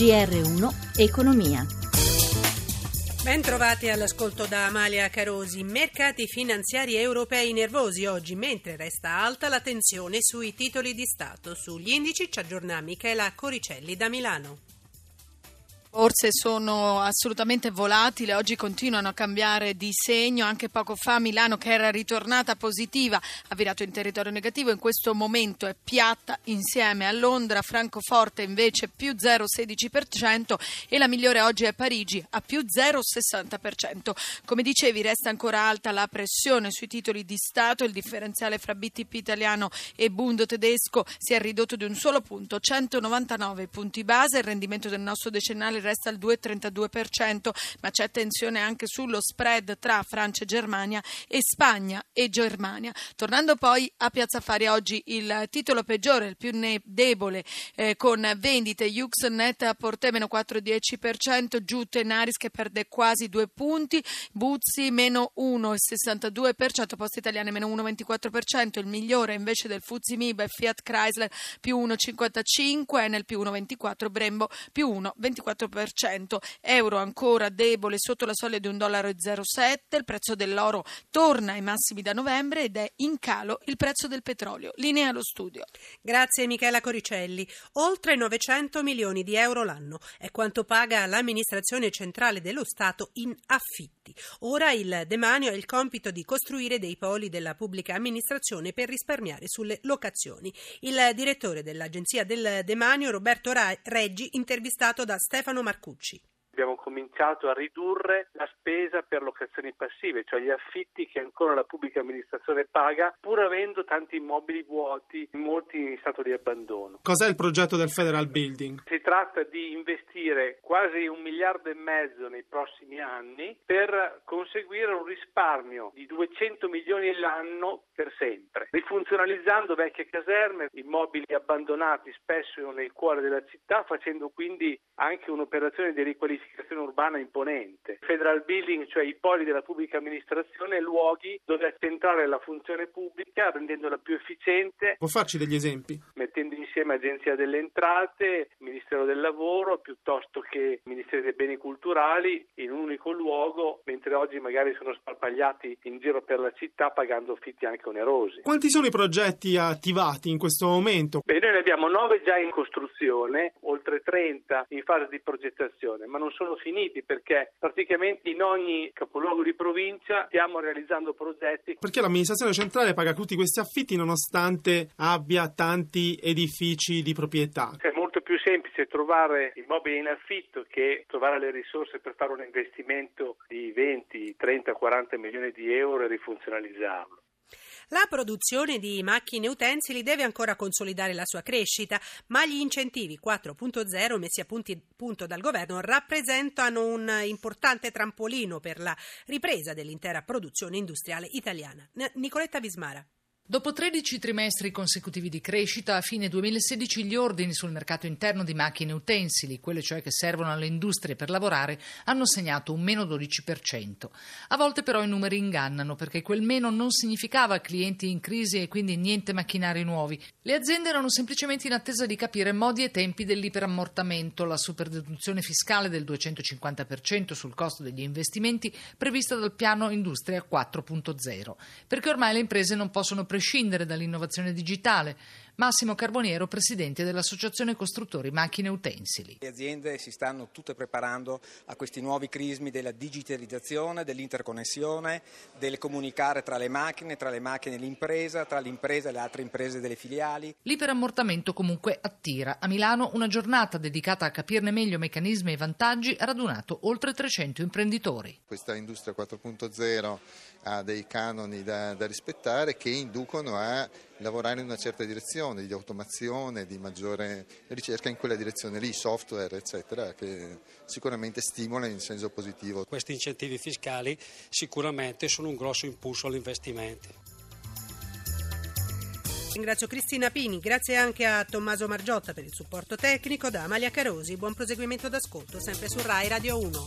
GR1 Economia. Ben trovati all'ascolto da Amalia Carosi. Mercati finanziari europei nervosi oggi, mentre resta alta la tensione sui titoli di Stato. Sugli indici ci aggiorna Michela Coricelli da Milano. Borse sono assolutamente volatili, oggi continuano a cambiare di segno, anche poco fa Milano che era ritornata positiva ha virato in territorio negativo, in questo momento è piatta insieme a Londra, Francoforte invece più 0,16% e la migliore oggi è Parigi a più 0,60%. Come dicevi resta ancora alta la pressione sui titoli di Stato, il differenziale fra BTP italiano e Bund tedesco si è ridotto di un solo punto, 199 punti base, il rendimento del nostro decennale resta al 2,32%, ma c'è tensione anche sullo spread tra Francia e Germania e Spagna e Germania. Tornando poi a Piazza Fari oggi il titolo peggiore, il più debole, eh, con vendite Uxnet a Porte meno 4,10%, giù Tenaris che perde quasi due punti, Buzzi meno 1,62%, Poste Italiane meno 1,24%, il migliore invece del Fuzzi Mib è Fiat Chrysler più 1,55%, nel più 1,24%, Brembo più 1,24% euro ancora debole sotto la soglia di 1,07 dollaro, il prezzo dell'oro torna ai massimi da novembre ed è in calo il prezzo del petrolio. Linea allo studio. Grazie Michela Coricelli. Oltre 900 milioni di euro l'anno è quanto paga l'amministrazione centrale dello Stato in affitti. Ora il demanio ha il compito di costruire dei poli della pubblica amministrazione per risparmiare sulle locazioni. Il direttore dell'agenzia del demanio Roberto Reggi intervistato da Stefano Stefano Marcucci abbiamo cominciato a ridurre la spesa per locazioni passive, cioè gli affitti che ancora la pubblica amministrazione paga, pur avendo tanti immobili vuoti, molti in stato di abbandono. Cos'è il progetto del Federal Building? Si tratta di investire quasi un miliardo e mezzo nei prossimi anni per conseguire un risparmio di 200 milioni l'anno per sempre, rifunzionalizzando vecchie caserme, immobili abbandonati spesso nel cuore della città, facendo quindi anche un'operazione di riqualificazione urbana imponente. Federal building, cioè i poli della pubblica amministrazione, luoghi dove accentrare la funzione pubblica rendendola più efficiente. Può farci degli esempi? Mettendo insieme Agenzia delle Entrate, Ministero del Lavoro, piuttosto che Ministero dei Beni Culturali in un unico luogo, mentre oggi magari sono sparpagliati in giro per la città pagando affitti anche onerosi. Quanti sono i progetti attivati in questo momento? Beh, noi ne abbiamo 9 già in costruzione, oltre 30 in fase di progettazione, ma non sono finiti perché praticamente in ogni capoluogo di provincia stiamo realizzando progetti. Perché l'amministrazione centrale paga tutti questi affitti nonostante abbia tanti edifici di proprietà? È molto più semplice trovare immobili in affitto che trovare le risorse per fare un investimento di 20, 30, 40 milioni di euro e rifunzionalizzarlo. La produzione di macchine utensili deve ancora consolidare la sua crescita, ma gli incentivi 4.0 messi a punto dal governo rappresentano un importante trampolino per la ripresa dell'intera produzione industriale italiana. Nicoletta Vismara. Dopo 13 trimestri consecutivi di crescita, a fine 2016 gli ordini sul mercato interno di macchine utensili, quelle cioè che servono alle industrie per lavorare, hanno segnato un meno 12%. A volte però i numeri ingannano perché quel meno non significava clienti in crisi e quindi niente macchinari nuovi. Le aziende erano semplicemente in attesa di capire modi e tempi dell'iperammortamento, la superdeduzione fiscale del 250% sul costo degli investimenti prevista dal piano Industria 4.0, perché ormai le imprese non possono prescindere prescindere dall'innovazione digitale. Massimo Carboniero, presidente dell'Associazione Costruttori Macchine Utensili. Le aziende si stanno tutte preparando a questi nuovi crismi della digitalizzazione, dell'interconnessione, del comunicare tra le macchine, tra le macchine e l'impresa, tra l'impresa e le altre imprese delle filiali. L'iperammortamento comunque attira. A Milano una giornata dedicata a capirne meglio meccanismi e vantaggi ha radunato oltre 300 imprenditori. Questa industria 4.0 ha dei canoni da, da rispettare che inducono a lavorare in una certa direzione di automazione, di maggiore ricerca in quella direzione lì, software eccetera, che sicuramente stimola in senso positivo. Questi incentivi fiscali sicuramente sono un grosso impulso all'investimento. Ringrazio Cristina Pini, grazie anche a Tommaso Margiotta per il supporto tecnico, da Amalia Carosi, buon proseguimento d'ascolto sempre su RAI Radio 1.